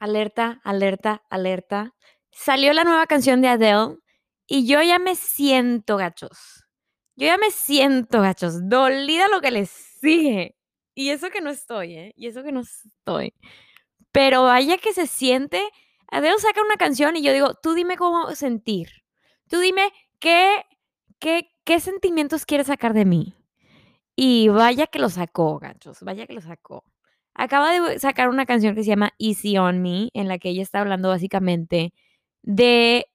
alerta, alerta, alerta. Salió la nueva canción de Adele y yo ya me siento gachos. Yo ya me siento gachos, dolida lo que les sigue. Y eso que no estoy, ¿eh? Y eso que no estoy. Pero vaya que se siente. Adele saca una canción y yo digo, tú dime cómo sentir. Tú dime qué, qué, qué sentimientos quieres sacar de mí. Y vaya que lo sacó, gachos. Vaya que lo sacó. Acaba de sacar una canción que se llama Easy on Me, en la que ella está hablando básicamente de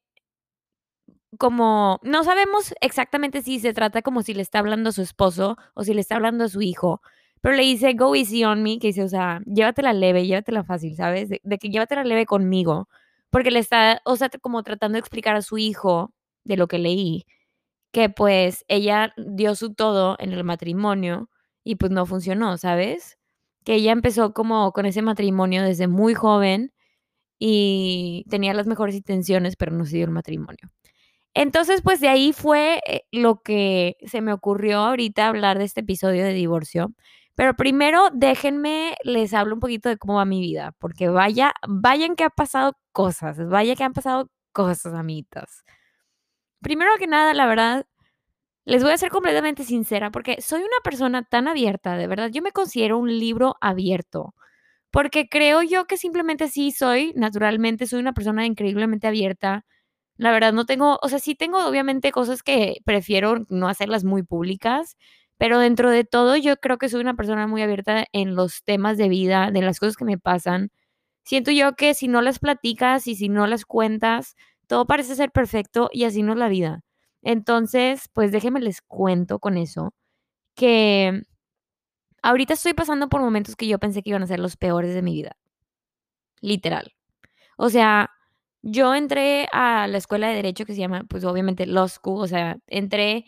como, no sabemos exactamente si se trata como si le está hablando a su esposo o si le está hablando a su hijo, pero le dice go easy on me, que dice, o sea, llévatela leve, llévatela fácil, ¿sabes? De, que llévatela leve conmigo, porque le está, o sea, como tratando de explicar a su hijo de lo que leí, que pues ella dio su todo en el matrimonio y pues no funcionó, ¿sabes? Que ella empezó como con ese matrimonio desde muy joven y tenía las mejores intenciones, pero no se dio el matrimonio. Entonces, pues de ahí fue eh, lo que se me ocurrió ahorita hablar de este episodio de divorcio. Pero primero déjenme, les hablo un poquito de cómo va mi vida, porque vaya, vayan que han pasado cosas, vaya que han pasado cosas, amitas. Primero que nada, la verdad, les voy a ser completamente sincera porque soy una persona tan abierta, de verdad, yo me considero un libro abierto, porque creo yo que simplemente sí soy, naturalmente soy una persona increíblemente abierta. La verdad no tengo, o sea, sí tengo obviamente cosas que prefiero no hacerlas muy públicas, pero dentro de todo yo creo que soy una persona muy abierta en los temas de vida, de las cosas que me pasan. Siento yo que si no las platicas y si no las cuentas, todo parece ser perfecto y así no es la vida. Entonces, pues déjenme les cuento con eso, que ahorita estoy pasando por momentos que yo pensé que iban a ser los peores de mi vida. Literal. O sea, yo entré a la escuela de derecho que se llama, pues obviamente Law School, o sea, entré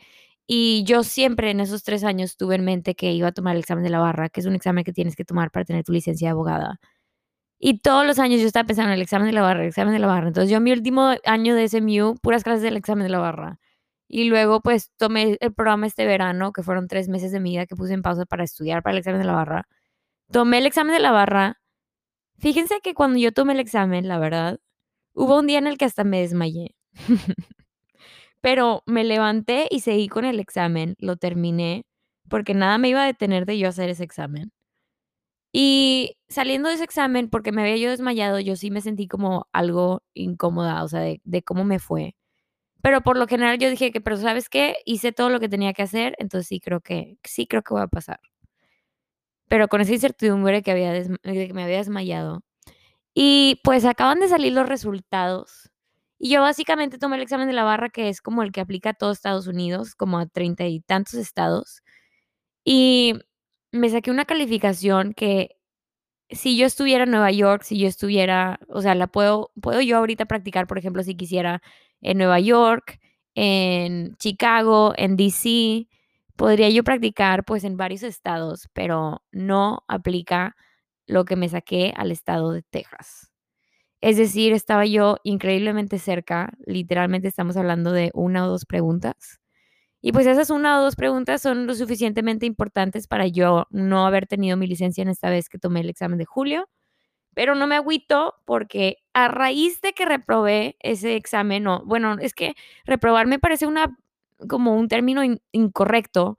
y yo siempre en esos tres años tuve en mente que iba a tomar el examen de la barra, que es un examen que tienes que tomar para tener tu licencia de abogada. Y todos los años yo estaba pensando en el examen de la barra, el examen de la barra. Entonces yo mi último año de SMU, puras clases del examen de la barra. Y luego pues tomé el programa este verano, que fueron tres meses de mi vida que puse en pausa para estudiar para el examen de la barra. Tomé el examen de la barra. Fíjense que cuando yo tomé el examen, la verdad, hubo un día en el que hasta me desmayé. Pero me levanté y seguí con el examen, lo terminé, porque nada me iba a detener de yo hacer ese examen. Y saliendo de ese examen, porque me había yo desmayado, yo sí me sentí como algo incómoda, o sea, de, de cómo me fue. Pero por lo general yo dije que, pero ¿sabes qué? Hice todo lo que tenía que hacer, entonces sí creo que, sí creo que va a pasar. Pero con esa incertidumbre que, que me había desmayado. Y pues acaban de salir los resultados. Y yo básicamente tomé el examen de la barra, que es como el que aplica a todo Estados Unidos, como a treinta y tantos estados. Y me saqué una calificación que si yo estuviera en Nueva York, si yo estuviera, o sea, la puedo, puedo yo ahorita practicar, por ejemplo, si quisiera en Nueva York, en Chicago, en DC, podría yo practicar pues en varios estados, pero no aplica lo que me saqué al estado de Texas. Es decir, estaba yo increíblemente cerca, literalmente estamos hablando de una o dos preguntas. Y pues esas una o dos preguntas son lo suficientemente importantes para yo no haber tenido mi licencia en esta vez que tomé el examen de julio pero no me agüito porque a raíz de que reprobé ese examen, no, bueno, es que reprobar me parece una como un término incorrecto,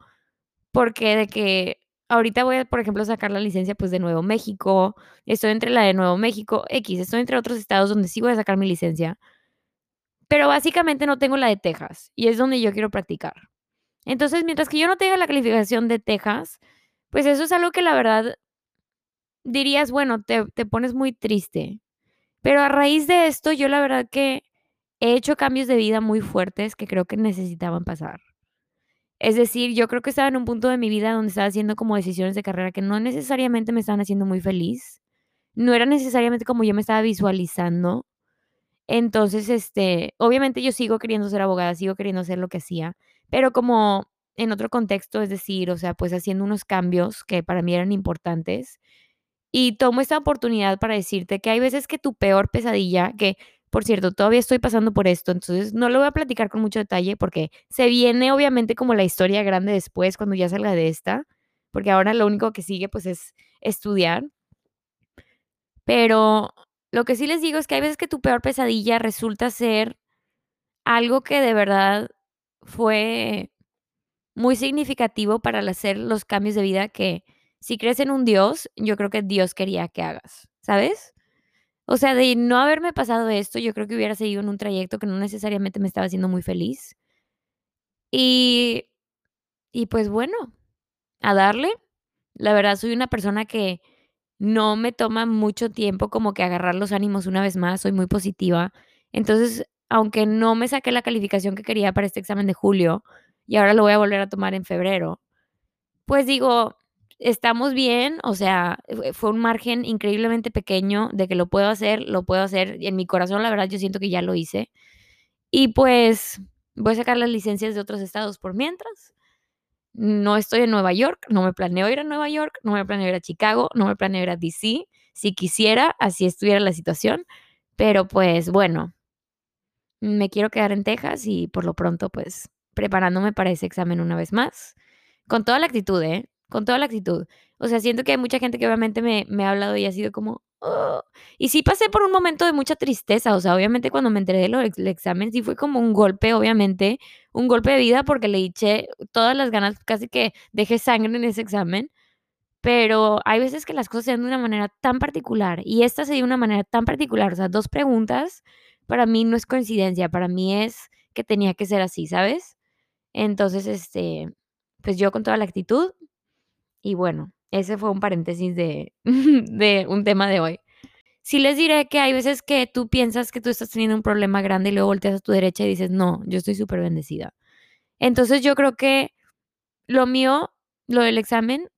porque de que ahorita voy a, por ejemplo, sacar la licencia pues de Nuevo México, estoy entre la de Nuevo México, X, estoy entre otros estados donde sí voy a sacar mi licencia, pero básicamente no tengo la de Texas y es donde yo quiero practicar. Entonces, mientras que yo no tenga la calificación de Texas, pues eso es algo que la verdad dirías, bueno, te, te pones muy triste. Pero a raíz de esto, yo la verdad que he hecho cambios de vida muy fuertes que creo que necesitaban pasar. Es decir, yo creo que estaba en un punto de mi vida donde estaba haciendo como decisiones de carrera que no necesariamente me estaban haciendo muy feliz. No era necesariamente como yo me estaba visualizando. Entonces, este, obviamente yo sigo queriendo ser abogada, sigo queriendo hacer lo que hacía, pero como en otro contexto, es decir, o sea, pues haciendo unos cambios que para mí eran importantes y tomo esta oportunidad para decirte que hay veces que tu peor pesadilla, que por cierto, todavía estoy pasando por esto, entonces no lo voy a platicar con mucho detalle porque se viene obviamente como la historia grande después cuando ya salga de esta, porque ahora lo único que sigue pues es estudiar. Pero lo que sí les digo es que hay veces que tu peor pesadilla resulta ser algo que de verdad fue muy significativo para hacer los cambios de vida que si crees en un Dios, yo creo que Dios quería que hagas, ¿sabes? O sea, de no haberme pasado esto, yo creo que hubiera seguido en un trayecto que no necesariamente me estaba haciendo muy feliz. Y, y pues bueno, a darle. La verdad, soy una persona que no me toma mucho tiempo como que agarrar los ánimos una vez más, soy muy positiva. Entonces, aunque no me saqué la calificación que quería para este examen de julio y ahora lo voy a volver a tomar en febrero, pues digo, estamos bien, o sea, fue un margen increíblemente pequeño de que lo puedo hacer, lo puedo hacer. Y en mi corazón, la verdad, yo siento que ya lo hice. Y pues voy a sacar las licencias de otros estados por mientras. No estoy en Nueva York, no me planeo ir a Nueva York, no me planeo ir a Chicago, no me planeo ir a DC. Si quisiera, así estuviera la situación. Pero pues bueno, me quiero quedar en Texas y por lo pronto pues preparándome para ese examen una vez más. Con toda la actitud, ¿eh? Con toda la actitud. O sea, siento que hay mucha gente que obviamente me, me ha hablado y ha sido como, oh". Y sí pasé por un momento de mucha tristeza. O sea, obviamente cuando me enteré del examen sí fue como un golpe, obviamente, un golpe de vida porque le eché todas las ganas, casi que dejé sangre en ese examen. Pero hay veces que las cosas se dan de una manera tan particular y esta se dio de una manera tan particular. O sea, dos preguntas para mí no es coincidencia, para mí es que tenía que ser así, ¿sabes? Entonces, este, pues yo con toda la actitud y bueno, ese fue un paréntesis de, de un tema de hoy. Sí les diré que hay veces que tú piensas que tú estás teniendo un problema grande y luego volteas a tu derecha y dices, no, yo estoy súper bendecida. Entonces yo creo que lo mío, lo del examen,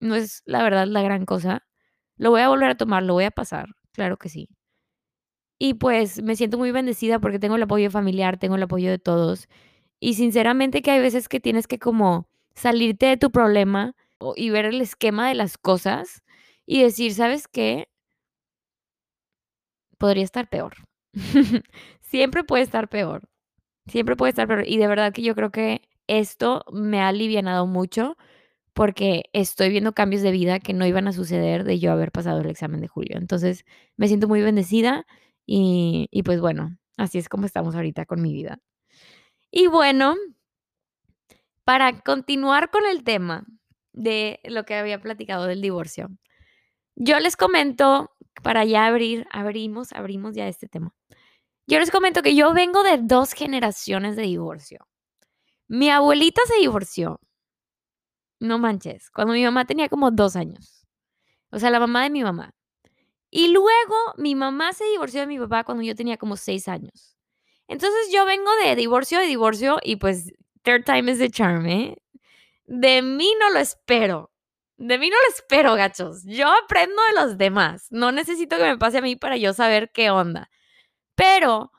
no es la verdad la gran cosa. Lo voy a volver a tomar, lo voy a pasar, claro que sí. Y pues me siento muy bendecida porque tengo el apoyo familiar, tengo el apoyo de todos. Y sinceramente que hay veces que tienes que como salirte de tu problema y ver el esquema de las cosas y decir, ¿sabes qué? Podría estar peor. Siempre puede estar peor. Siempre puede estar peor. Y de verdad que yo creo que esto me ha alivianado mucho porque estoy viendo cambios de vida que no iban a suceder de yo haber pasado el examen de julio. Entonces me siento muy bendecida y, pues bueno, así es como estamos ahorita con mi vida. Y bueno, para continuar con el tema de lo que había platicado del divorcio, yo les comento, para ya abrir, abrimos, abrimos ya este tema. Yo les comento que yo vengo de dos generaciones de divorcio. Mi abuelita se divorció. No manches, cuando mi mamá tenía como dos años. O sea, la mamá de mi mamá. Y luego mi mamá se divorció de mi papá cuando yo tenía como seis años. Entonces yo vengo de divorcio de divorcio y pues third time is the charm, ¿eh? De mí no lo espero. De mí no lo espero, gachos. Yo aprendo de los demás. No necesito que me pase a mí para yo saber qué onda. Pero,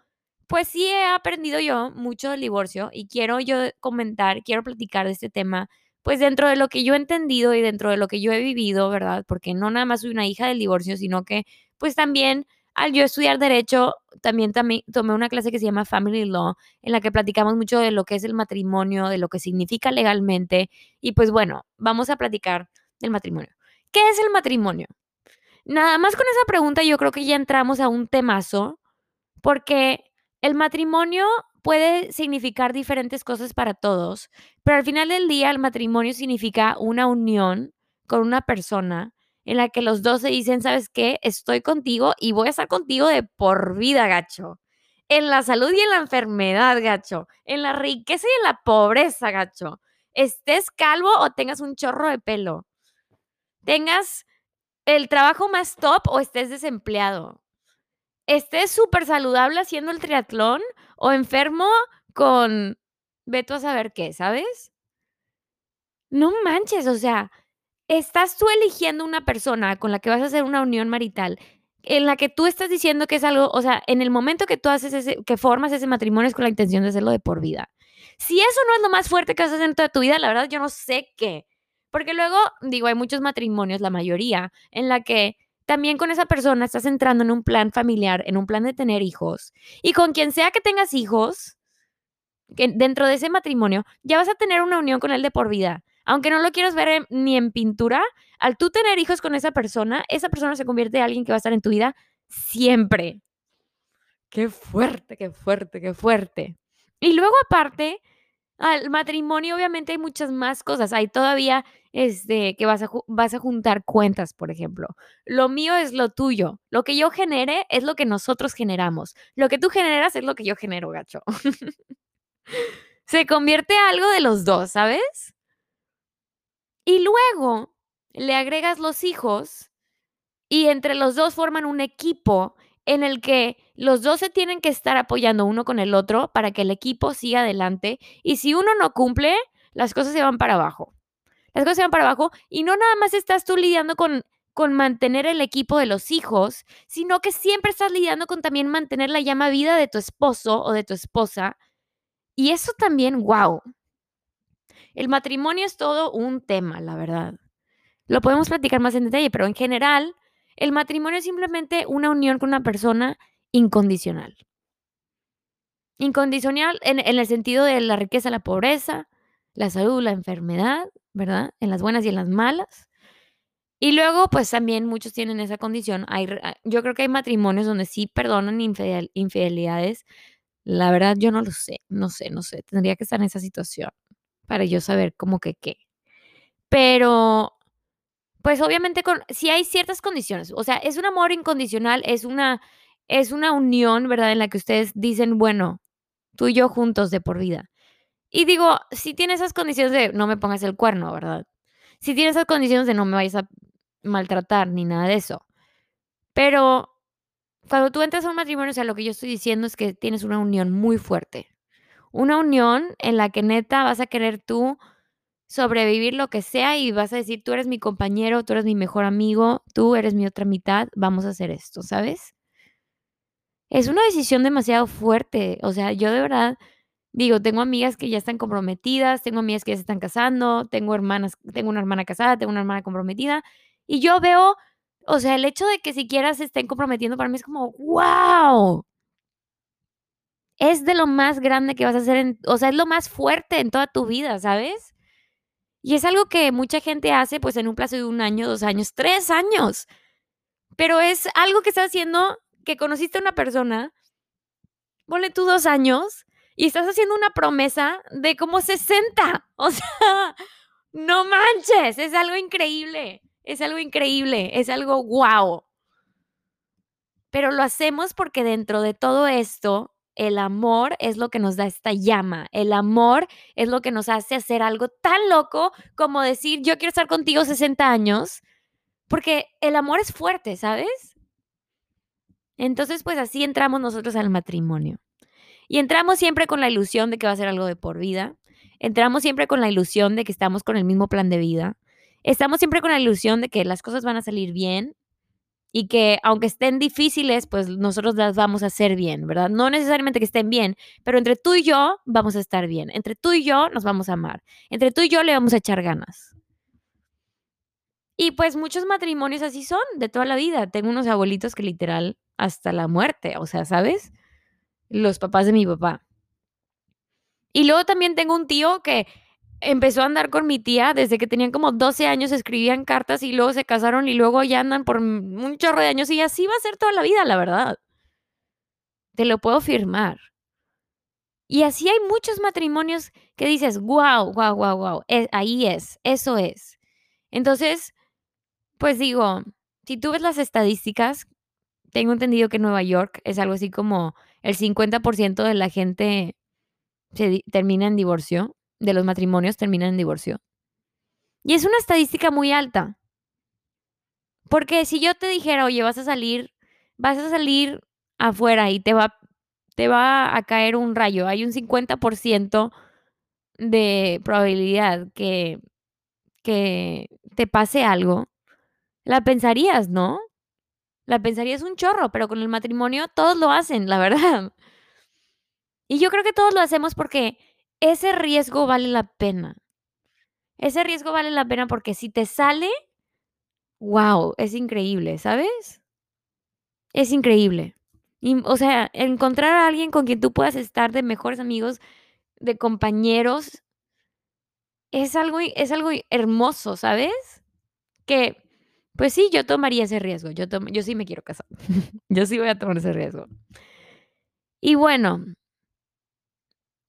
pues sí he aprendido yo mucho del divorcio y quiero yo comentar, quiero platicar de este tema pues dentro de lo que yo he entendido y dentro de lo que yo he vivido, ¿verdad? Porque no nada más soy una hija del divorcio, sino que pues también al yo estudiar derecho, también, también tomé una clase que se llama Family Law, en la que platicamos mucho de lo que es el matrimonio, de lo que significa legalmente. Y pues bueno, vamos a platicar del matrimonio. ¿Qué es el matrimonio? Nada más con esa pregunta yo creo que ya entramos a un temazo, porque el matrimonio puede significar diferentes cosas para todos, pero al final del día el matrimonio significa una unión con una persona en la que los dos se dicen, ¿sabes qué? Estoy contigo y voy a estar contigo de por vida, gacho. En la salud y en la enfermedad, gacho. En la riqueza y en la pobreza, gacho. Estés calvo o tengas un chorro de pelo. Tengas el trabajo más top o estés desempleado estés súper saludable haciendo el triatlón o enfermo con veto a saber qué, ¿sabes? No manches, o sea, estás tú eligiendo una persona con la que vas a hacer una unión marital en la que tú estás diciendo que es algo, o sea, en el momento que tú haces ese, que formas ese matrimonio es con la intención de hacerlo de por vida. Si eso no es lo más fuerte que vas a hacer en toda tu vida, la verdad yo no sé qué. Porque luego, digo, hay muchos matrimonios, la mayoría, en la que también con esa persona estás entrando en un plan familiar, en un plan de tener hijos. Y con quien sea que tengas hijos, que dentro de ese matrimonio, ya vas a tener una unión con él de por vida. Aunque no lo quieras ver ni en pintura, al tú tener hijos con esa persona, esa persona se convierte en alguien que va a estar en tu vida siempre. Qué fuerte, qué fuerte, qué fuerte. Y luego aparte, al matrimonio obviamente hay muchas más cosas. Hay todavía, este, que vas a, vas a juntar cuentas, por ejemplo. Lo mío es lo tuyo. Lo que yo genere es lo que nosotros generamos. Lo que tú generas es lo que yo genero, gacho. Se convierte algo de los dos, ¿sabes? Y luego le agregas los hijos y entre los dos forman un equipo en el que los dos se tienen que estar apoyando uno con el otro para que el equipo siga adelante. Y si uno no cumple, las cosas se van para abajo. Las cosas se van para abajo y no nada más estás tú lidiando con, con mantener el equipo de los hijos, sino que siempre estás lidiando con también mantener la llama vida de tu esposo o de tu esposa. Y eso también, wow. El matrimonio es todo un tema, la verdad. Lo podemos platicar más en detalle, pero en general, el matrimonio es simplemente una unión con una persona incondicional. Incondicional en, el sentido de la riqueza, la pobreza, la salud, la enfermedad, ¿verdad? En las buenas y en las malas. Y luego, pues también muchos tienen esa condición. Hay, ah, yo creo que hay matrimonios donde sí perdonan infidelidades. La verdad, yo no lo sé, no sé, no sé. Tendría que estar en esa situación para yo saber cómo que qué. Pero pues obviamente con, si hay ciertas condiciones, o sea, es un amor incondicional, es una, es una unión, ¿verdad? En la que ustedes dicen, bueno, tú y yo juntos de por vida. Y digo, si tiene esas condiciones de no me pongas el cuerno, ¿verdad? Si tiene esas condiciones de no me vayas a maltratar ni nada de eso. Pero cuando tú entras a un matrimonio, o sea, lo que yo estoy diciendo es que tienes una unión muy fuerte. Una unión en la que neta vas a querer tú sobrevivir lo que sea y vas a decir, tú eres mi compañero, tú eres mi mejor amigo, tú eres mi otra mitad, vamos a hacer esto, ¿sabes? Es una decisión demasiado fuerte, o sea, yo de verdad digo, tengo amigas que ya están comprometidas, tengo amigas que ya se están casando, tengo hermanas, tengo una hermana casada, tengo una hermana comprometida y yo veo, o sea, el hecho de que siquiera se estén comprometiendo para mí es como, wow. Es de lo más grande que vas a hacer, o sea, es lo más fuerte en toda tu vida, ¿sabes? Y es algo que mucha gente hace pues en un plazo de un año, dos años, tres años. Pero es algo que estás haciendo que conociste a una persona, ponle tú dos años y estás haciendo una promesa de como 60. O sea, no manches, es algo increíble, es algo increíble, es algo guau. Pero lo hacemos porque dentro de todo esto el amor es lo que nos da esta llama. El amor es lo que nos hace hacer algo tan loco como decir, yo quiero estar contigo 60 años, porque el amor es fuerte, ¿sabes? Entonces, pues así entramos nosotros al matrimonio. Y entramos siempre con la ilusión de que va a ser algo de por vida. Entramos siempre con la ilusión de que estamos con el mismo plan de vida. Estamos siempre con la ilusión de que las cosas van a salir bien y que aunque estén difíciles, pues nosotros las vamos a hacer bien, ¿verdad? No necesariamente que estén bien, pero entre tú y yo vamos a estar bien. Entre tú y yo nos vamos a amar. Entre tú y yo le vamos a echar ganas. Y pues muchos matrimonios así son de toda la vida. Tengo unos abuelitos que literal hasta la muerte, o sea, ¿sabes? Los papás de mi papá. Y luego también tengo un tío que empezó a andar con mi tía desde que tenían como 12 años, escribían cartas y luego se casaron y luego ya andan por un chorro de años y así va a ser toda la vida, la verdad. Te lo puedo firmar. Y así hay muchos matrimonios que dices, wow, wow, wow, wow, ahí es, eso es. Entonces, pues digo, si tú ves las estadísticas, tengo entendido que Nueva York es algo así como el 50% de la gente se termina en divorcio de los matrimonios terminan en divorcio. Y es una estadística muy alta. Porque si yo te dijera, oye, vas a salir, vas a salir afuera y te va, te va a caer un rayo, hay un 50% de probabilidad que, que te pase algo, la pensarías, ¿no? La pensarías un chorro, pero con el matrimonio todos lo hacen, la verdad. Y yo creo que todos lo hacemos porque ese riesgo vale la pena. Ese riesgo vale la pena porque si te sale, wow, es increíble, ¿sabes? Es increíble. o sea, encontrar a alguien con quien tú puedas estar de mejores amigos, de compañeros, es algo, es algo hermoso, ¿sabes? Que Pues sí, yo tomaría ese riesgo. Yo tom yo sí me quiero casar. Yo sí voy a tomar ese riesgo. Y bueno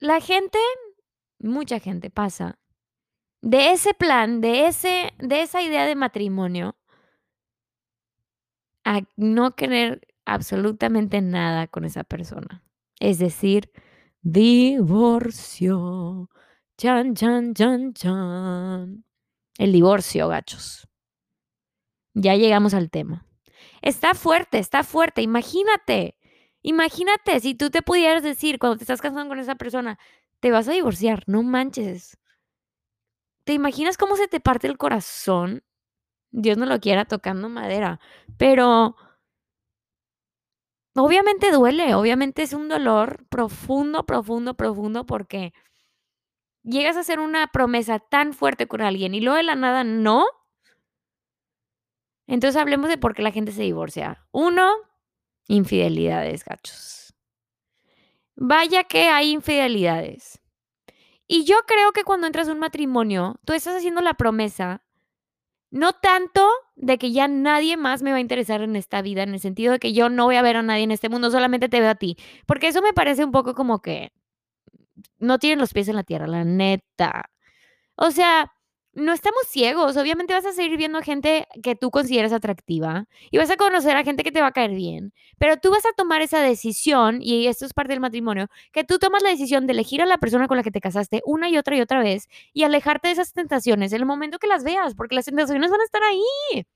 la gente, mucha gente pasa de ese plan, de ese de esa idea de matrimonio a no querer absolutamente nada con esa persona. Es decir, divorcio. Chan, chan, chan, chan. El divorcio, gachos. Ya llegamos al tema. Está fuerte, está fuerte. Imagínate, imagínate si tú te pudieras decir cuando te estás casando con esa persona, te vas a divorciar, no manches. ¿Te imaginas cómo se te parte el corazón? Dios no lo quiera tocando madera, pero obviamente duele, obviamente es un dolor profundo, profundo, profundo, porque llegas a hacer una promesa tan fuerte con alguien y luego de la nada no. Entonces hablemos de por qué la gente se divorcia. Uno, infidelidades, gachos. Vaya que hay infidelidades. Y yo creo que cuando entras a un matrimonio, tú estás haciendo la promesa, no tanto de que ya nadie más me va a interesar en esta vida, en el sentido de que yo no voy a ver a nadie en este mundo, solamente te veo a ti. Porque eso me parece un poco como que no tienen los pies en la tierra, la neta. O sea, no estamos ciegos. Obviamente vas a seguir viendo gente que tú consideras atractiva y vas a conocer a gente que te va a caer bien. Pero tú vas a tomar esa decisión, y esto es parte del matrimonio, que tú tomas la decisión de elegir a la persona con la que te casaste una y otra y otra vez y alejarte de esas tentaciones en el momento que las veas, porque las tentaciones van a estar ahí.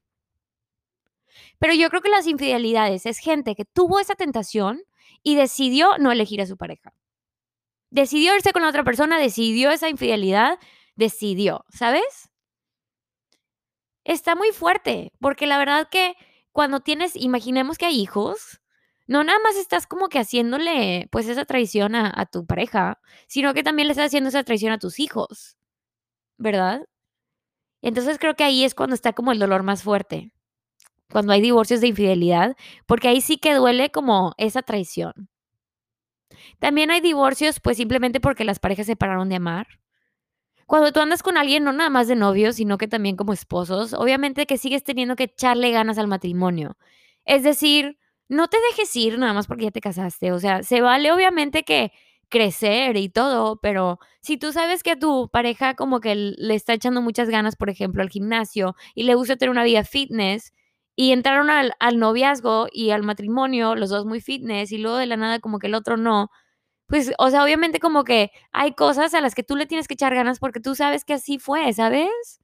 Pero yo creo que las infidelidades es gente que tuvo esa tentación y decidió no elegir a su pareja. Decidió irse con la otra persona, decidió esa infidelidad, decidió, ¿sabes? Está muy fuerte, porque la verdad que cuando tienes, imaginemos que hay hijos, no nada más estás como que haciéndole pues esa traición a, a tu pareja, sino que también le estás haciendo esa traición a tus hijos, ¿verdad? Entonces creo que ahí es cuando está como el dolor más fuerte, cuando hay divorcios de infidelidad, porque ahí sí que duele como esa traición. También hay divorcios pues simplemente porque las parejas se pararon de amar. Cuando tú andas con alguien, no nada más de novios, sino que también como esposos, obviamente que sigues teniendo que echarle ganas al matrimonio. Es decir, no te dejes ir nada más porque ya te casaste. O sea, se vale obviamente que crecer y todo, pero si tú sabes que a tu pareja como que le está echando muchas ganas, por ejemplo, al gimnasio y le gusta tener una vida fitness y entraron al, al noviazgo y al matrimonio, los dos muy fitness y luego de la nada como que el otro no, pues, o sea, obviamente como que hay cosas a las que tú le tienes que echar ganas porque tú sabes que así fue, ¿sabes?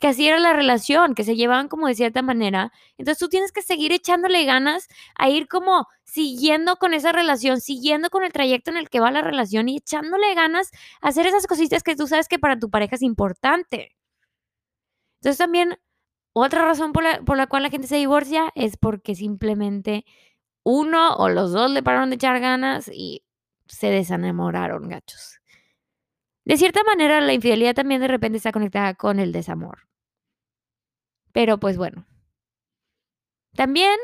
Que así era la relación, que se llevaban como de cierta manera. Entonces tú tienes que seguir echándole ganas a ir como siguiendo con esa relación, siguiendo con el trayecto en el que va la relación y echándole ganas a hacer esas cositas que tú sabes que para tu pareja es importante. Entonces también otra razón por la, por la cual la gente se divorcia es porque simplemente uno o los dos le pararon de echar ganas y se desenamoraron, gachos. De cierta manera, la infidelidad también de repente está conectada con el desamor. Pero pues bueno. También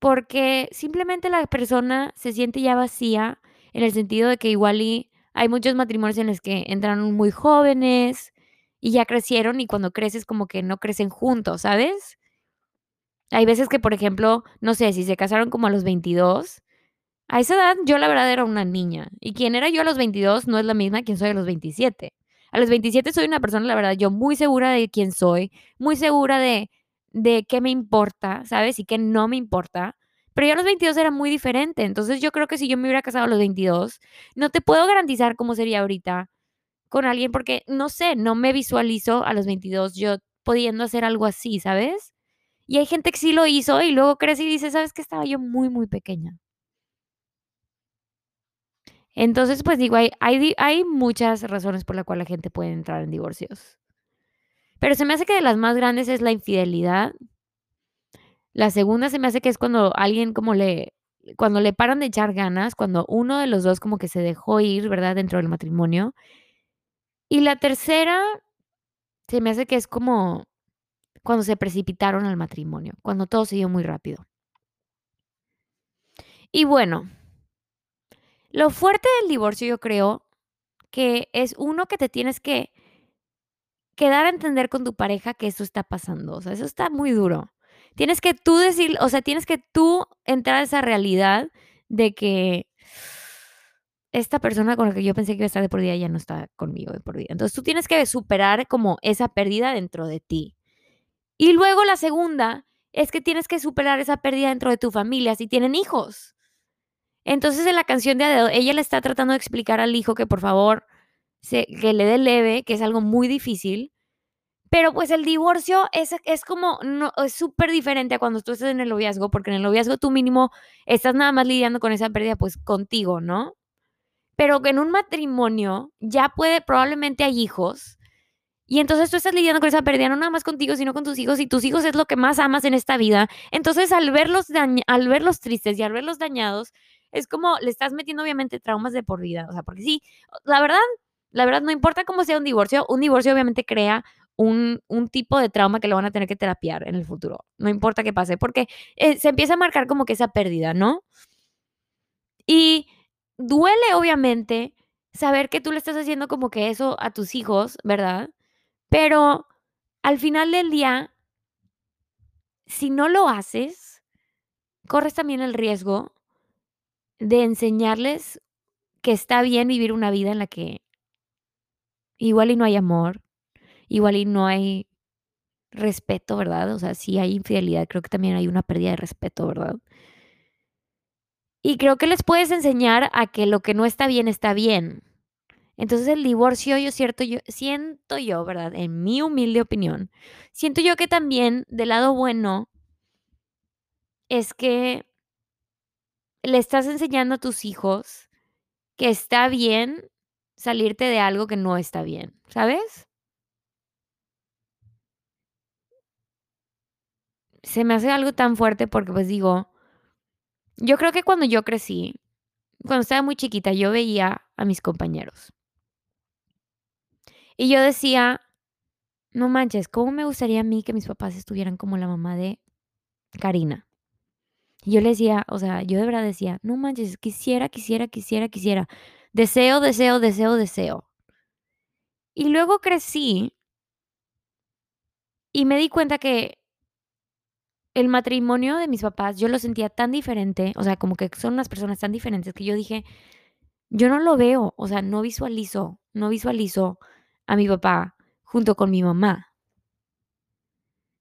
porque simplemente la persona se siente ya vacía en el sentido de que igual y hay muchos matrimonios en los que entran muy jóvenes y ya crecieron y cuando creces como que no crecen juntos, ¿sabes? Hay veces que, por ejemplo, no sé, si se casaron como a los 22, a esa edad yo la verdad era una niña y quien era yo a los 22 no es la misma quien soy a los 27. A los 27 soy una persona, la verdad, yo muy segura de quién soy, muy segura de, de qué me importa, ¿sabes? Y qué no me importa. Pero yo a los 22 era muy diferente. Entonces yo creo que si yo me hubiera casado a los 22, no te puedo garantizar cómo sería ahorita con alguien porque, no sé, no me visualizo a los 22 yo pudiendo hacer algo así, ¿sabes? Y hay gente que sí lo hizo y luego crece y dice, ¿sabes que estaba yo muy, muy pequeña? Entonces, pues digo, hay, muchas razones por las cuales la gente puede entrar en divorcios. Pero se me hace que de las más grandes es la infidelidad. La segunda se me hace que es cuando alguien como le, cuando le paran de echar ganas, cuando uno de los dos como que se dejó ir, ¿verdad? Dentro del matrimonio. Y la tercera se me hace que es como cuando se precipitaron al matrimonio, cuando todo se dio muy rápido. Y bueno, lo fuerte del divorcio yo creo que es uno que te tienes que que dar a entender con tu pareja que eso está pasando. O sea, eso está muy duro. Tienes que tú decir, o sea, tienes que tú entrar a esa realidad de que esta persona con la que yo pensé que iba a estar de por día ya no está conmigo de por día. Entonces tú tienes que superar como esa pérdida dentro de ti. Y luego la segunda es que tienes que superar esa pérdida dentro de tu familia si tienen hijos. Entonces en la canción de Adele, ella le está tratando de explicar al hijo que por favor se, que le dé leve, que es algo muy difícil. Pero pues el divorcio es, es como, no, es súper diferente a cuando tú estás en el noviazgo, porque en el noviazgo tú mínimo estás nada más lidiando con esa pérdida pues contigo, ¿no? Pero que en un matrimonio ya puede, probablemente hay hijos, y entonces tú estás lidiando con esa pérdida no nada más contigo, sino con tus hijos, y tus hijos es lo que más amas en esta vida. Entonces al verlos, al verlos tristes y al verlos dañados, es como le estás metiendo obviamente traumas de por vida, o sea, porque sí, la verdad, la verdad, no importa cómo sea un divorcio, un divorcio obviamente crea un, un, tipo de trauma que lo van a tener que terapiar en el futuro. No importa qué pase, porque eh, se empieza a marcar como que esa pérdida, ¿no? Y duele, obviamente, saber que tú le estás haciendo como que eso a tus hijos, ¿verdad? Pero al final del día, si no lo haces, corres también el riesgo de enseñarles que está bien vivir una vida en la que igual y no hay amor, igual y no hay respeto, ¿verdad? O sea, si hay infidelidad, creo que también hay una pérdida de respeto, ¿verdad? Y creo que les puedes enseñar a que lo que no está bien está bien. Entonces el divorcio, yo cierto, yo siento yo, ¿verdad? En mi humilde opinión, siento yo que también del lado bueno es que le estás enseñando a tus hijos que está bien salirte de algo que no está bien, ¿sabes? Se me hace algo tan fuerte porque pues digo, yo creo que cuando yo crecí, cuando estaba muy chiquita, yo veía a mis compañeros. Y yo decía, no manches, ¿cómo me gustaría a mí que mis papás estuvieran como la mamá de Karina? Y yo le decía, o sea, yo de verdad decía, no manches, quisiera, quisiera, quisiera, quisiera. Deseo, deseo, deseo, deseo. Y luego crecí y me di cuenta que el matrimonio de mis papás, yo lo sentía tan diferente, o sea, como que son unas personas tan diferentes que yo dije, yo no lo veo, o sea, no visualizo, no visualizo a mi papá junto con mi mamá.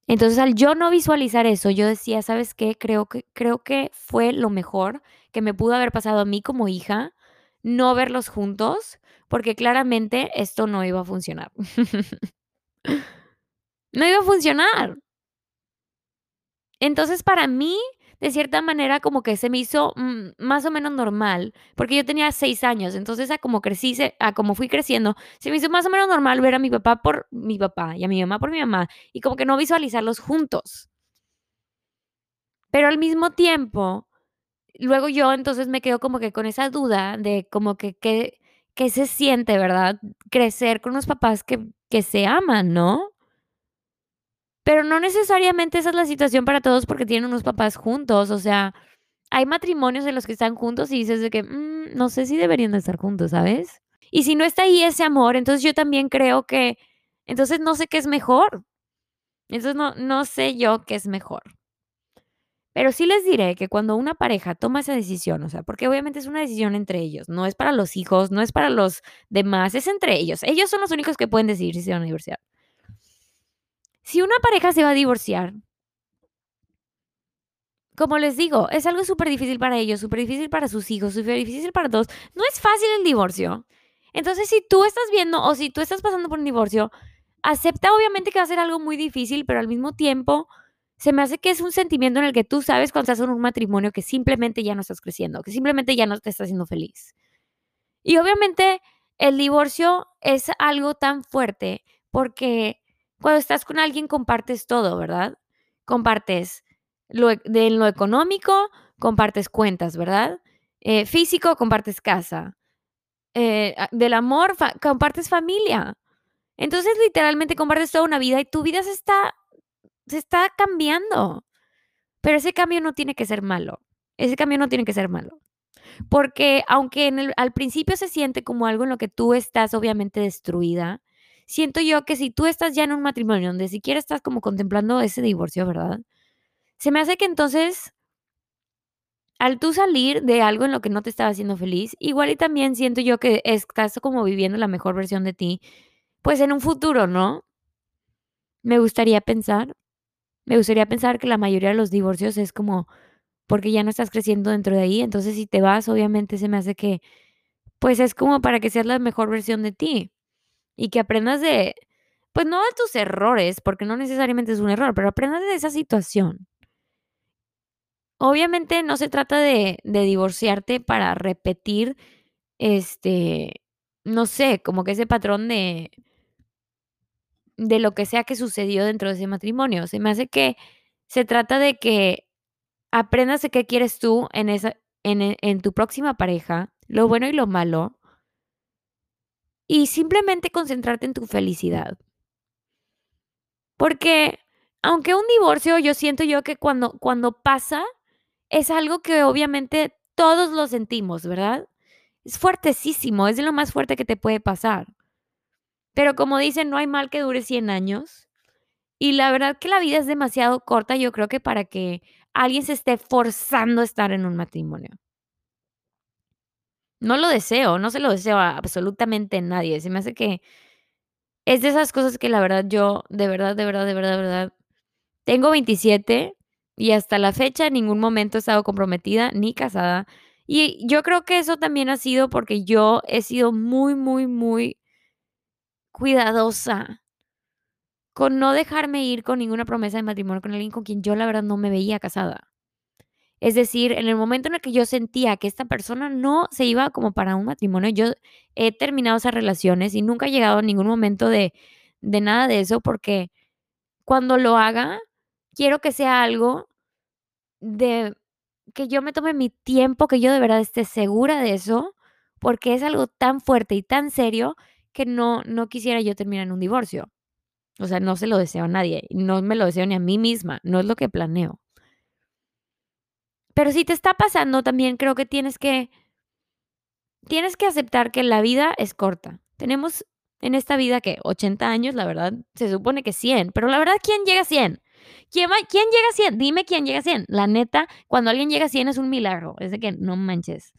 Entonces, al yo no visualizar eso, yo decía, ¿sabes qué? Creo que, creo que fue lo mejor que me pudo haber pasado a mí como hija, no verlos juntos, porque claramente esto no iba a funcionar. no iba a funcionar. Entonces, para mí, de cierta manera como que se me hizo mm, más o menos normal, porque yo tenía seis años, entonces a como crecí, a como fui creciendo, se me hizo más o menos normal ver a mi papá por mi papá y a mi mamá por mi mamá y como que no visualizarlos juntos. Pero al mismo tiempo, luego yo entonces me quedo como que con esa duda de como que qué se siente, ¿verdad? Crecer con unos papás que, que se aman, ¿no? Pero no necesariamente esa es la situación para todos porque tienen unos papás juntos. O sea, hay matrimonios en los que están juntos y dices de que mm, no sé si deberían de estar juntos, ¿sabes? Y si no está ahí ese amor, entonces yo también creo que, entonces no sé qué es mejor. Entonces no, no sé yo qué es mejor. Pero sí les diré que cuando una pareja toma esa decisión, o sea, porque obviamente es una decisión entre ellos, no es para los hijos, no es para los demás, es entre ellos. Ellos son los únicos que pueden decidir si se van a divorciar. Si una pareja se va a divorciar, como les digo, es algo súper difícil para ellos, súper difícil para sus hijos, súper difícil para todos. No es fácil el divorcio. Entonces, si tú estás viendo o si tú estás pasando por un divorcio, acepta obviamente que va a ser algo muy difícil, pero al mismo tiempo se me hace que es un sentimiento en el que tú sabes cuando estás en un matrimonio que simplemente ya no estás creciendo, que simplemente ya no te estás haciendo feliz. Y obviamente el divorcio es algo tan fuerte porque cuando estás con alguien compartes todo, ¿verdad? Compartes lo, e, de lo económico, compartes cuentas, ¿verdad? Eh, físico, compartes casa. Eh, del amor, compartes familia. Entonces, literalmente compartes toda una vida y tu vida se está, se está cambiando. Pero ese cambio no tiene que ser malo. Ese cambio no tiene que ser malo. Porque aunque al principio se siente como algo en lo que tú estás obviamente destruida, siento yo que si tú estás ya en un matrimonio donde siquiera estás como contemplando ese divorcio, ¿verdad? Se me hace que entonces al tú salir de algo en lo que no te estaba haciendo feliz, igual y también siento yo que estás como viviendo la mejor versión de ti, pues en un futuro, ¿no? Me gustaría pensar, me gustaría pensar que la mayoría de los divorcios es como porque ya no estás creciendo dentro de ahí, entonces si te vas, obviamente se me hace que, pues es como para que seas la mejor versión de ti y que aprendas de, pues no de tus errores, porque no necesariamente es un error, pero aprendas de esa situación. Obviamente no se trata de, de divorciarte para repetir, este, no sé, como que ese patrón de, de lo que sea que sucedió dentro de ese matrimonio. Se me hace que se trata de que aprendas de qué quieres tú en, esa, en, en tu próxima pareja, lo bueno y lo malo, y simplemente concentrarte en tu felicidad. Porque aunque un divorcio, yo siento yo que cuando, cuando pasa, es algo que obviamente todos lo sentimos, ¿verdad? Es fuertesísimo, es lo más fuerte que te puede pasar. Pero como dicen, no hay mal que dure 100 años. Y la verdad que la vida es demasiado corta, yo creo que para que alguien se esté forzando a estar en un matrimonio. No lo deseo, no se lo deseo a absolutamente nadie. Se me hace que es de esas cosas que la verdad yo, de verdad, de verdad, de verdad, de verdad, tengo 27 y hasta la fecha en ningún momento he estado comprometida ni casada. Y yo creo que eso también ha sido porque yo he sido muy, muy, muy cuidadosa con no dejarme ir con ninguna promesa de matrimonio con alguien con quien yo la verdad no me veía casada. Es decir, en el momento en el que yo sentía que esta persona no se iba como para un matrimonio, yo he terminado esas relaciones y nunca he llegado a ningún momento de, de nada de eso porque cuando lo haga, quiero que sea algo de que yo me tome mi tiempo, que yo de verdad esté segura de eso, porque es algo tan fuerte y tan serio que no, no quisiera yo terminar en un divorcio. O sea, no se lo deseo a nadie, no me lo deseo ni a mí misma, no es lo que planeo. Pero si te está pasando, también creo que tienes que, tienes que aceptar que la vida es corta. Tenemos en esta vida que 80 años, la verdad, se supone que 100, pero la verdad, ¿quién llega a 100? ¿Quién, ¿Quién llega a 100? Dime quién llega a 100. La neta, cuando alguien llega a 100 es un milagro. Es de que no manches,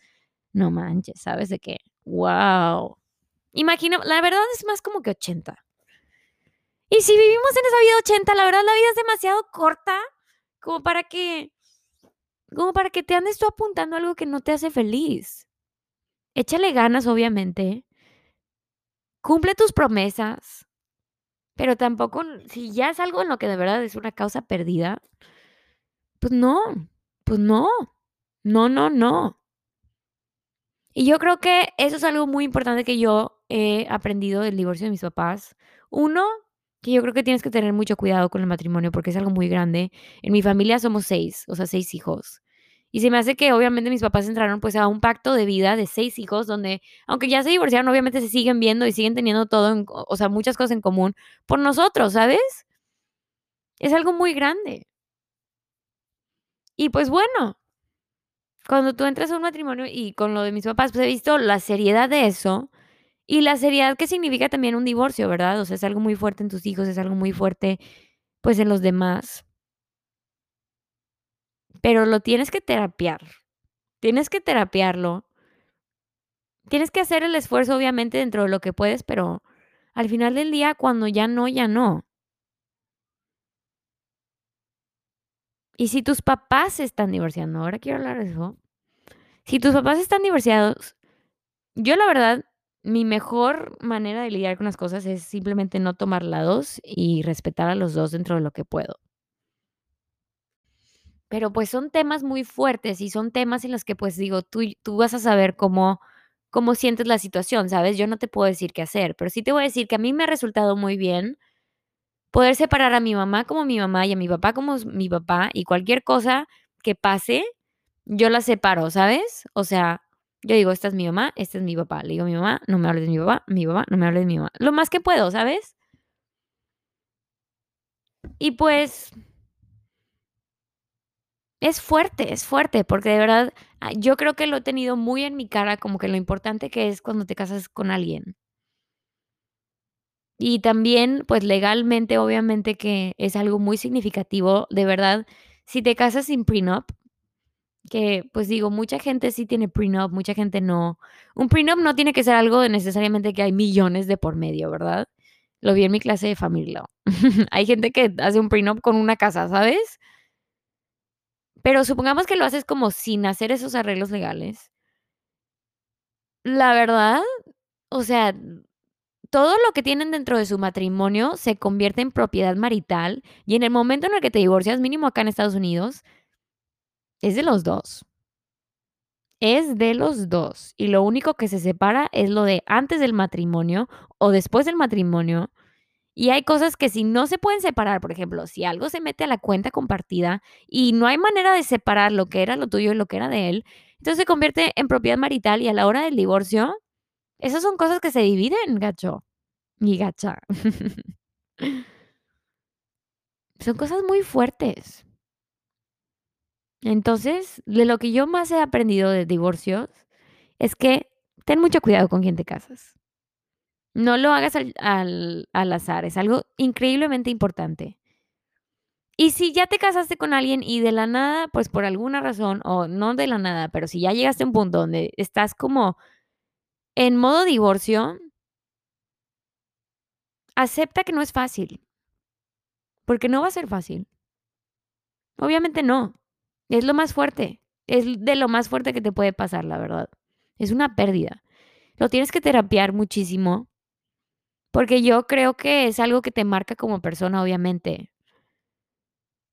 no manches, ¿sabes? De que, wow. Imagino, la verdad es más como que 80. Y si vivimos en esa vida 80, la verdad la vida es demasiado corta como para que, como para que te andes tú apuntando algo que no te hace feliz. Échale ganas, obviamente. Cumple tus promesas. Pero tampoco, si ya es algo en lo que de verdad es una causa perdida, pues no, pues no, no, no, no. Y yo creo que eso es algo muy importante que yo he aprendido del divorcio de mis papás. Uno, que yo creo que tienes que tener mucho cuidado con el matrimonio porque es algo muy grande. En mi familia somos seis, o sea, seis hijos. Y se me hace que obviamente mis papás entraron pues a un pacto de vida de seis hijos donde, aunque ya se divorciaron, obviamente se siguen viendo y siguen teniendo todo, o sea, muchas cosas en común por nosotros, ¿sabes? Es algo muy grande. Y pues bueno, cuando tú entras a un matrimonio y con lo de mis papás, pues he visto la seriedad de eso y la seriedad que significa también un divorcio, ¿verdad? O sea, es algo muy fuerte en tus hijos, es algo muy fuerte pues en los demás pero lo tienes que terapiar. Tienes que terapiarlo. Tienes que hacer el esfuerzo, obviamente, dentro de lo que puedes, pero al final del día, cuando ya no, ya no. Y si tus papás están divorciando, ahora quiero hablar de eso. Si tus papás están divorciados, yo la verdad, mi mejor manera de lidiar con las cosas es simplemente no tomar lados y respetar a los dos dentro de lo que puedo. Pero, pues, son temas muy fuertes y son temas en los que, pues, digo, tú tú vas a saber cómo cómo sientes la situación, ¿sabes? Yo no te puedo decir qué hacer, pero sí te voy a decir que a mí me ha resultado muy bien poder separar a mi mamá como mi mamá y a mi papá como mi papá, y cualquier cosa que pase, yo la separo, ¿sabes? O sea, yo digo: "Esta es mi mamá, este es mi papá". Le digo a mi mamá: "No me hables de mi papá, mi papá, no me hables de mi mamá". Lo más que puedo, ¿sabes? Y pues es fuerte, es fuerte, porque de verdad, ah, yo creo que lo he tenido muy en mi cara, como que lo importante que es cuando te casas con alguien. Y también, pues, legalmente, obviamente que es algo muy significativo, de verdad, si te casas sin prenup, que, pues, digo, mucha gente sí tiene prenup, mucha gente no. Un prenup no tiene que ser algo de necesariamente que hay millones de por medio, ¿verdad? Lo vi en mi clase de family law. Hay gente que hace un prenup con una casa, ¿sabes? Pero supongamos que lo haces como sin hacer esos arreglos legales. La verdad, o sea, todo lo que tienen dentro de su matrimonio se convierte en propiedad marital, y en el momento en el que te divorcias, mínimo acá en Estados Unidos, es de los 2. Es de los 2, y lo único que se separa es lo de antes del matrimonio o después del matrimonio, y hay cosas que si no se pueden separar, por ejemplo, si algo se mete a la cuenta compartida y no hay manera de separar lo que era lo tuyo y lo que era de él, entonces se convierte en propiedad marital y a la hora del divorcio, esas son cosas que se dividen, gacho y gacha. Son cosas muy fuertes. Entonces, de lo que yo más he aprendido de divorcios es que ten mucho cuidado con quién te casas. No lo hagas al al al azar, es algo increíblemente importante. Y si ya te casaste con alguien y de la nada, pues, por alguna razón, o no de la nada, pero si ya llegaste a un punto donde estás como en modo divorcio acepta que no es fácil. Porque no va a ser fácil. Obviamente no. Es lo más fuerte. Es de lo más fuerte que te puede pasar, la verdad. Es una pérdida. Lo tienes que terapiar muchísimo. Porque yo creo que es algo que te marca como persona, obviamente.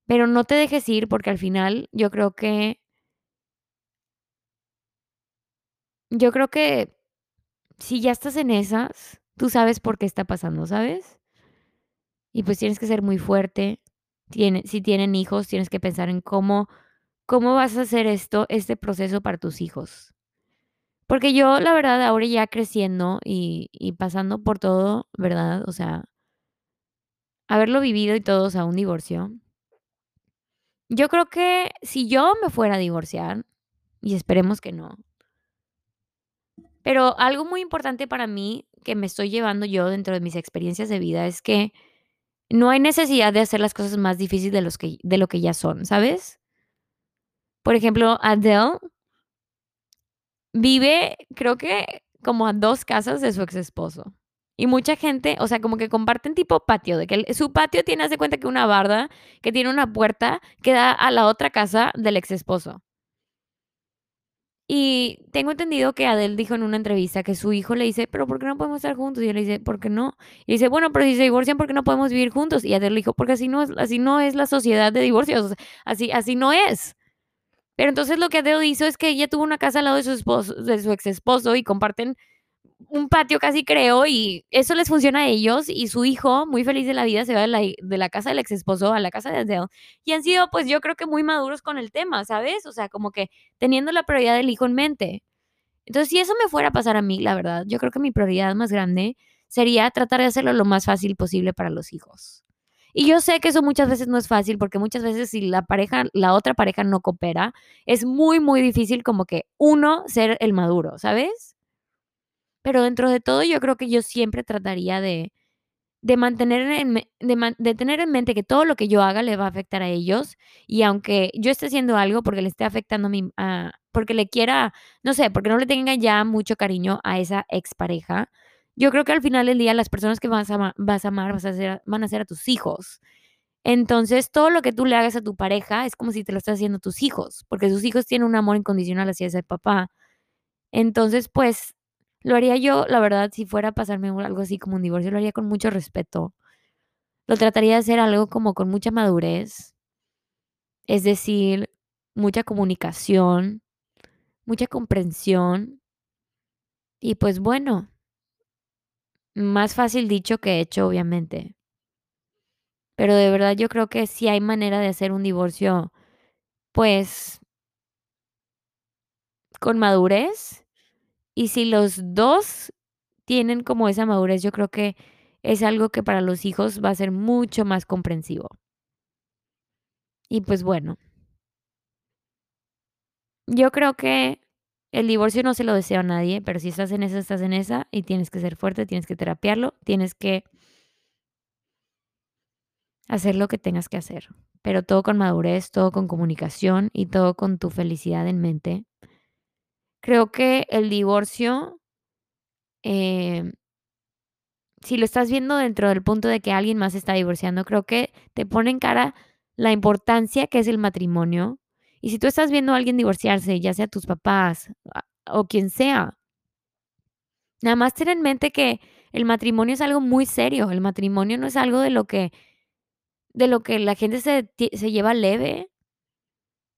Pero no te dejes ir, porque al final yo creo que yo creo que si ya estás en esas, tú sabes por qué está pasando, ¿sabes? Y pues tienes que ser muy fuerte. Tiene si tienen hijos, tienes que pensar en cómo cómo vas a hacer esto este proceso para tus hijos. Porque yo, la verdad, ahora ya creciendo y pasando por todo, ¿verdad? O sea haberlo vivido y todo, o sea, un divorcio. Yo creo que si yo me fuera a divorciar, y esperemos que no pero algo muy importante para mí, que me estoy llevando yo dentro de mis experiencias de vida, es que no hay necesidad de hacer las cosas más difíciles de los que de lo que ya son, ¿sabes? Por ejemplo, Adele vive, creo que como a 2 casas de su exesposo. Y mucha gente, o sea, como que comparten tipo patio, de que su patio tiene, haz de cuenta que una barda, que tiene una puerta que da a la otra casa del exesposo. Y tengo entendido que Adele dijo en una entrevista que su hijo le dice: "¿Pero por qué no podemos estar juntos?". Y él le dice: "¿Por qué no?". Y dice: "Bueno, pero si se divorcian, ¿por qué no podemos vivir juntos?". Y Adele le dijo: "Porque así no es así no es la sociedad de divorcios, así así no es". Pero entonces lo que Adele hizo es que ella tuvo una casa al lado de su esposo de su exesposo y comparten un patio casi creo, y eso les funciona a ellos, y su hijo, muy feliz de la vida, se va de la de la casa del exesposo a la casa de Adele. Y han sido, pues, yo creo que muy maduros con el tema, ¿sabes? O sea, como que teniendo la prioridad del hijo en mente. Entonces, si eso me fuera a pasar a mí, la verdad, yo creo que mi prioridad más grande sería tratar de hacerlo lo más fácil posible para los hijos. Y yo sé que eso muchas veces no es fácil, porque muchas veces si la pareja la otra pareja no coopera, es muy, muy difícil como que uno ser el maduro, ¿sabes? Pero dentro de todo, yo creo que yo siempre trataría de de mantener en de tener en mente que todo lo que yo haga le va a afectar a ellos, y aunque yo esté haciendo algo porque le esté afectando a mi porque le quiera, no sé, porque no le tenga ya mucho cariño a esa expareja, yo creo que al final del día las personas que vas a amar van a ser a tus hijos. Entonces, todo lo que tú le hagas a tu pareja es como si te lo estás haciendo a tus hijos, porque sus hijos tienen un amor incondicional hacia ese papá. Entonces, pues, lo haría yo, la verdad, si fuera a pasarme algo así como un divorcio, lo haría con mucho respeto. Lo trataría de hacer algo como con mucha madurez. Es decir, mucha comunicación, mucha comprensión. Y, pues, bueno más fácil dicho que hecho, obviamente. Pero de verdad yo creo que sí hay manera de hacer un divorcio, pues con madurez, y si los 2 tienen como esa madurez, yo creo que es algo que para los hijos va a ser mucho más comprensivo. Y, pues, bueno. Yo creo que el divorcio no se lo deseo a nadie, pero si estás en esa, estás en esa, y tienes que ser fuerte, tienes que terapiarlo, tienes que hacer lo que tengas que hacer, pero todo con madurez, todo con comunicación y todo con tu felicidad en mente. Creo que el divorcio, em si lo estás viendo dentro del punto de que alguien más está divorciando, creo que te pone en cara la importancia que es el matrimonio. Y si tú estás viendo a alguien divorciarse, ya sea tus papás, o quien sea nada más ten en mente que el matrimonio es algo muy serio. El matrimonio no es algo de lo que de lo que la gente se se lleva leve.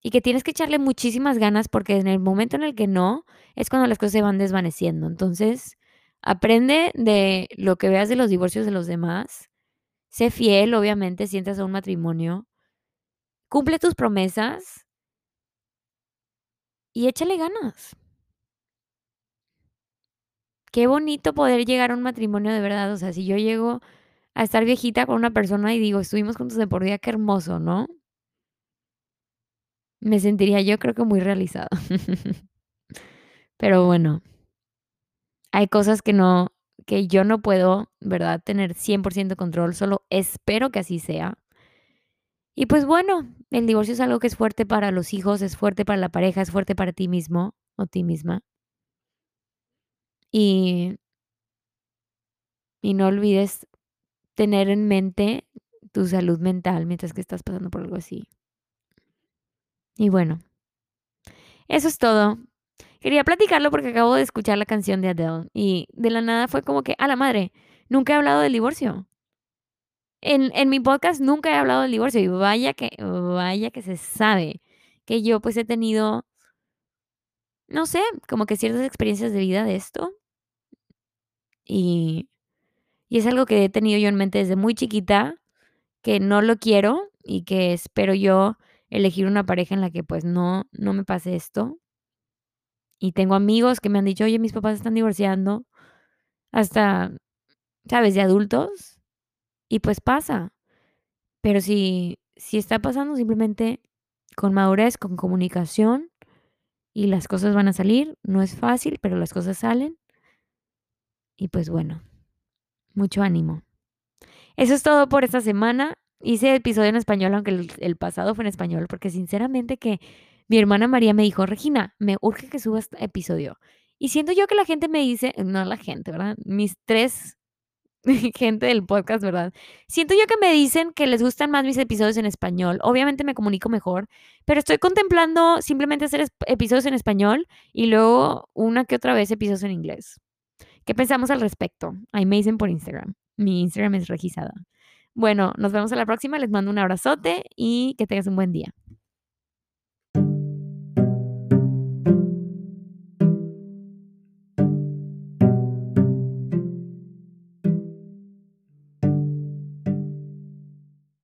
Y que tienes que echarle muchísimas ganas, porque en el momento en el que no, es cuando las cosas se van desvaneciendo. Entonces, aprende de lo que veas de los divorcios de los demás. Sé fiel, obviamente, si entras a un matrimonio. Cumple tus promesas y échale ganas. Qué bonito poder llegar a un matrimonio de verdad. O sea, si yo llego a estar viejita con una persona y digo: "Estuvimos juntos de por vida", qué hermoso, ¿no? Me sentiría yo creo que muy realizada. Pero bueno. Hay cosas que no que yo no puedo, ¿verdad?, tener 100% control, solo espero que así sea. Y pues bueno, el divorcio es algo que es fuerte para los hijos, es fuerte para la pareja, es fuerte para ti mismo o ti misma. Y y no olvides tener en mente tu salud mental mientras que estás pasando por algo así. Y bueno. Eso es todo. Quería platicarlo porque acabo de escuchar la canción de Adele y de la nada fue como que: "A la madre, nunca he hablado del divorcio". En en mi podcast nunca he hablado del divorcio y vaya que vaya que se sabe que yo, pues, he tenido no sé, como que ciertas experiencias de vida de esto. Y y es algo que he tenido yo en mente desde muy chiquita, que no lo quiero y que espero yo elegir una pareja en la que, pues, no no me pase esto. Y tengo amigos que me han dicho: "Oye, mis papás están divorciando", hasta, ¿sabes?, de adultos, y pues pasa. Pero si si está pasando, simplemente con madurez, con comunicación, y las cosas van a salir. No es fácil, pero las cosas salen. Y pues bueno, mucho ánimo. Eso es todo por esta semana. Hice episodio en español, aunque el pasado fue en español, porque sinceramente que mi hermana María me dijo: "Regina, me urge que subas episodio". Y siento yo que la gente me dice no la gente, ¿verdad? Mis 3 gente del podcast, ¿verdad? Siento yo que me dicen que les gustan más mis episodios en español. Obviamente me comunico mejor, pero estoy contemplando simplemente hacer episodios en español y luego una que otra vez episodios en inglés. ¿Qué pensamos al respecto? Ahí me dicen por Instagram. Mi Instagram es Regisada. Bueno, nos vemos a la próxima. Les mando un abrazote y que tengas un buen día.